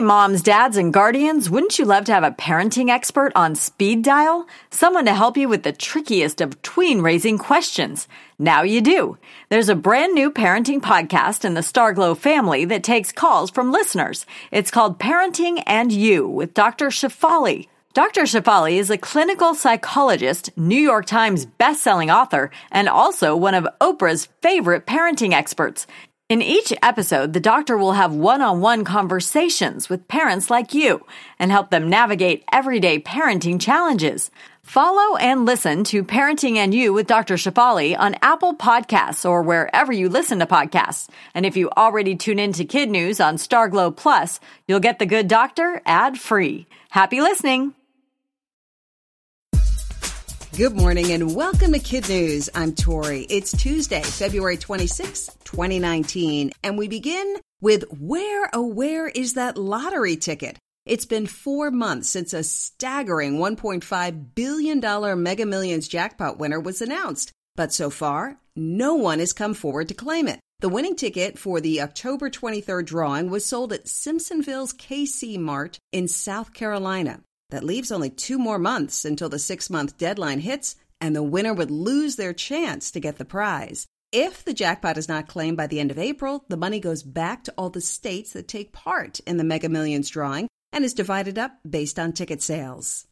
Moms, dads, and guardians, wouldn't you love to have a parenting expert on speed dial? Someone to help you with the trickiest of tween raising questions. Now you do. There's a brand new parenting podcast in the Starglow family that takes calls from listeners. It's called Parenting and You with Dr. Shefali. Dr. Shefali is a clinical psychologist, New York Times bestselling author, and also one of Oprah's favorite parenting experts. In each episode, the doctor will have one on one conversations with parents like you and help them navigate everyday parenting challenges. Follow and listen to Parenting and You with Dr. Shefali on Apple Podcasts or wherever you listen to podcasts. And if you already tune in to Kid News on Starglow Plus, you'll get the good doctor ad free. Happy listening! Good morning and welcome to Kid News. I'm Tori. It's Tuesday, February 26, 2019, and we begin with Where Oh Where is that lottery ticket? It's been four months since a staggering $1.5 billion Mega Millions jackpot winner was announced, but so far, no one has come forward to claim it. The winning ticket for the October 23rd drawing was sold at Simpsonville's KC Mart in South Carolina. That leaves only two more months until the six month deadline hits, and the winner would lose their chance to get the prize. If the jackpot is not claimed by the end of April, the money goes back to all the states that take part in the Mega Millions drawing and is divided up based on ticket sales.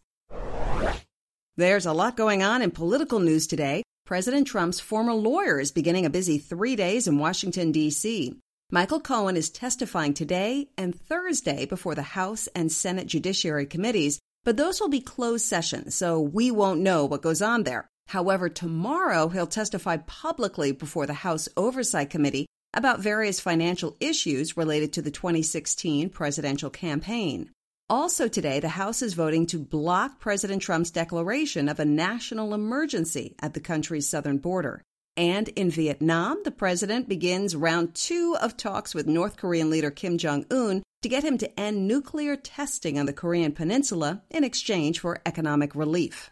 There's a lot going on in political news today. President Trump's former lawyer is beginning a busy three days in Washington, D.C. Michael Cohen is testifying today and Thursday before the House and Senate Judiciary Committees but those will be closed sessions, so we won't know what goes on there. However, tomorrow he'll testify publicly before the House Oversight Committee about various financial issues related to the 2016 presidential campaign. Also today, the House is voting to block President Trump's declaration of a national emergency at the country's southern border. And in Vietnam, the president begins round two of talks with North Korean leader Kim Jong un to get him to end nuclear testing on the Korean Peninsula in exchange for economic relief.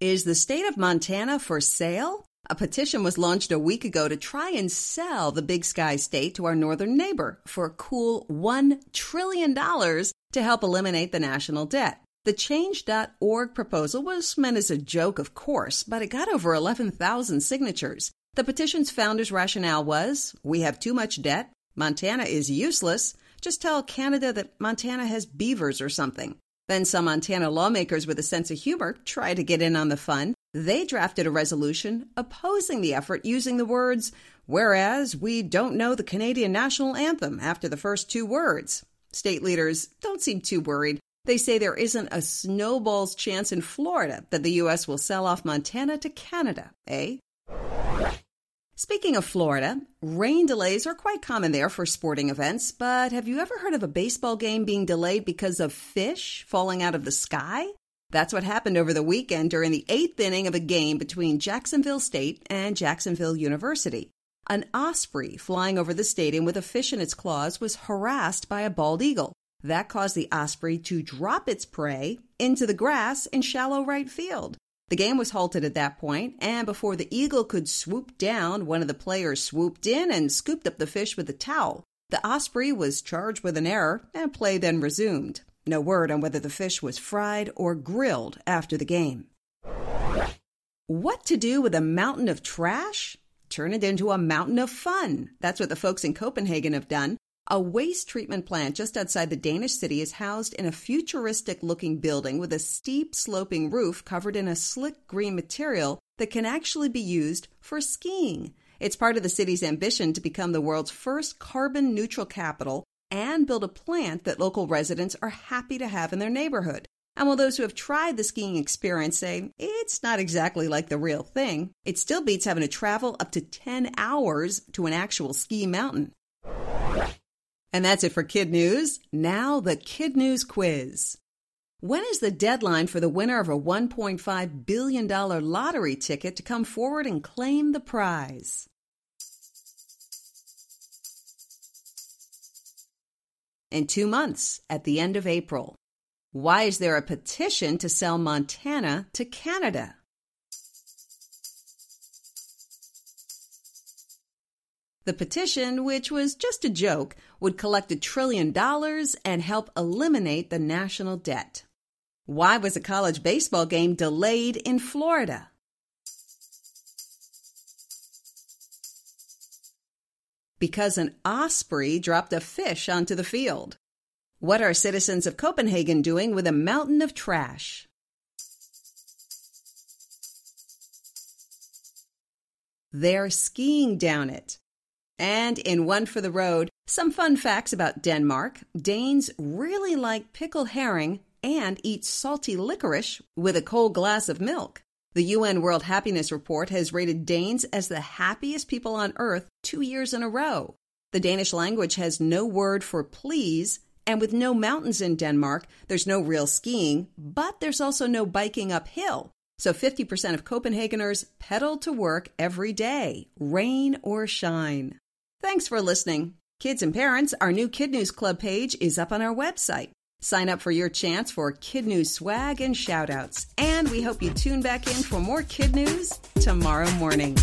Is the state of Montana for sale? A petition was launched a week ago to try and sell the Big Sky state to our northern neighbor for a cool $1 trillion to help eliminate the national debt. The Change.org proposal was meant as a joke, of course, but it got over 11,000 signatures. The petition's founders' rationale was we have too much debt, Montana is useless. Just tell Canada that Montana has beavers or something. Then some Montana lawmakers with a sense of humor try to get in on the fun. They drafted a resolution opposing the effort using the words, whereas we don't know the Canadian national anthem after the first two words. State leaders don't seem too worried. They say there isn't a snowball's chance in Florida that the U.S. will sell off Montana to Canada, eh? Speaking of Florida, rain delays are quite common there for sporting events, but have you ever heard of a baseball game being delayed because of fish falling out of the sky? That's what happened over the weekend during the eighth inning of a game between Jacksonville State and Jacksonville University. An osprey flying over the stadium with a fish in its claws was harassed by a bald eagle. That caused the osprey to drop its prey into the grass in shallow right field. The game was halted at that point, and before the eagle could swoop down, one of the players swooped in and scooped up the fish with a towel. The osprey was charged with an error, and play then resumed. No word on whether the fish was fried or grilled after the game. What to do with a mountain of trash? Turn it into a mountain of fun. That's what the folks in Copenhagen have done. A waste treatment plant just outside the Danish city is housed in a futuristic looking building with a steep sloping roof covered in a slick green material that can actually be used for skiing. It's part of the city's ambition to become the world's first carbon neutral capital and build a plant that local residents are happy to have in their neighborhood. And while those who have tried the skiing experience say it's not exactly like the real thing, it still beats having to travel up to 10 hours to an actual ski mountain. And that's it for Kid News. Now, the Kid News quiz. When is the deadline for the winner of a $1.5 billion lottery ticket to come forward and claim the prize? In two months, at the end of April. Why is there a petition to sell Montana to Canada? The petition, which was just a joke, would collect a trillion dollars and help eliminate the national debt. Why was a college baseball game delayed in Florida? Because an osprey dropped a fish onto the field. What are citizens of Copenhagen doing with a mountain of trash? They're skiing down it. And in One for the Road, some fun facts about Denmark. Danes really like pickled herring and eat salty licorice with a cold glass of milk. The UN World Happiness Report has rated Danes as the happiest people on earth two years in a row. The Danish language has no word for please, and with no mountains in Denmark, there's no real skiing, but there's also no biking uphill. So 50% of Copenhageners pedal to work every day, rain or shine. Thanks for listening. Kids and parents, our new Kid News Club page is up on our website. Sign up for your chance for Kid News swag and shoutouts. And we hope you tune back in for more Kid News tomorrow morning.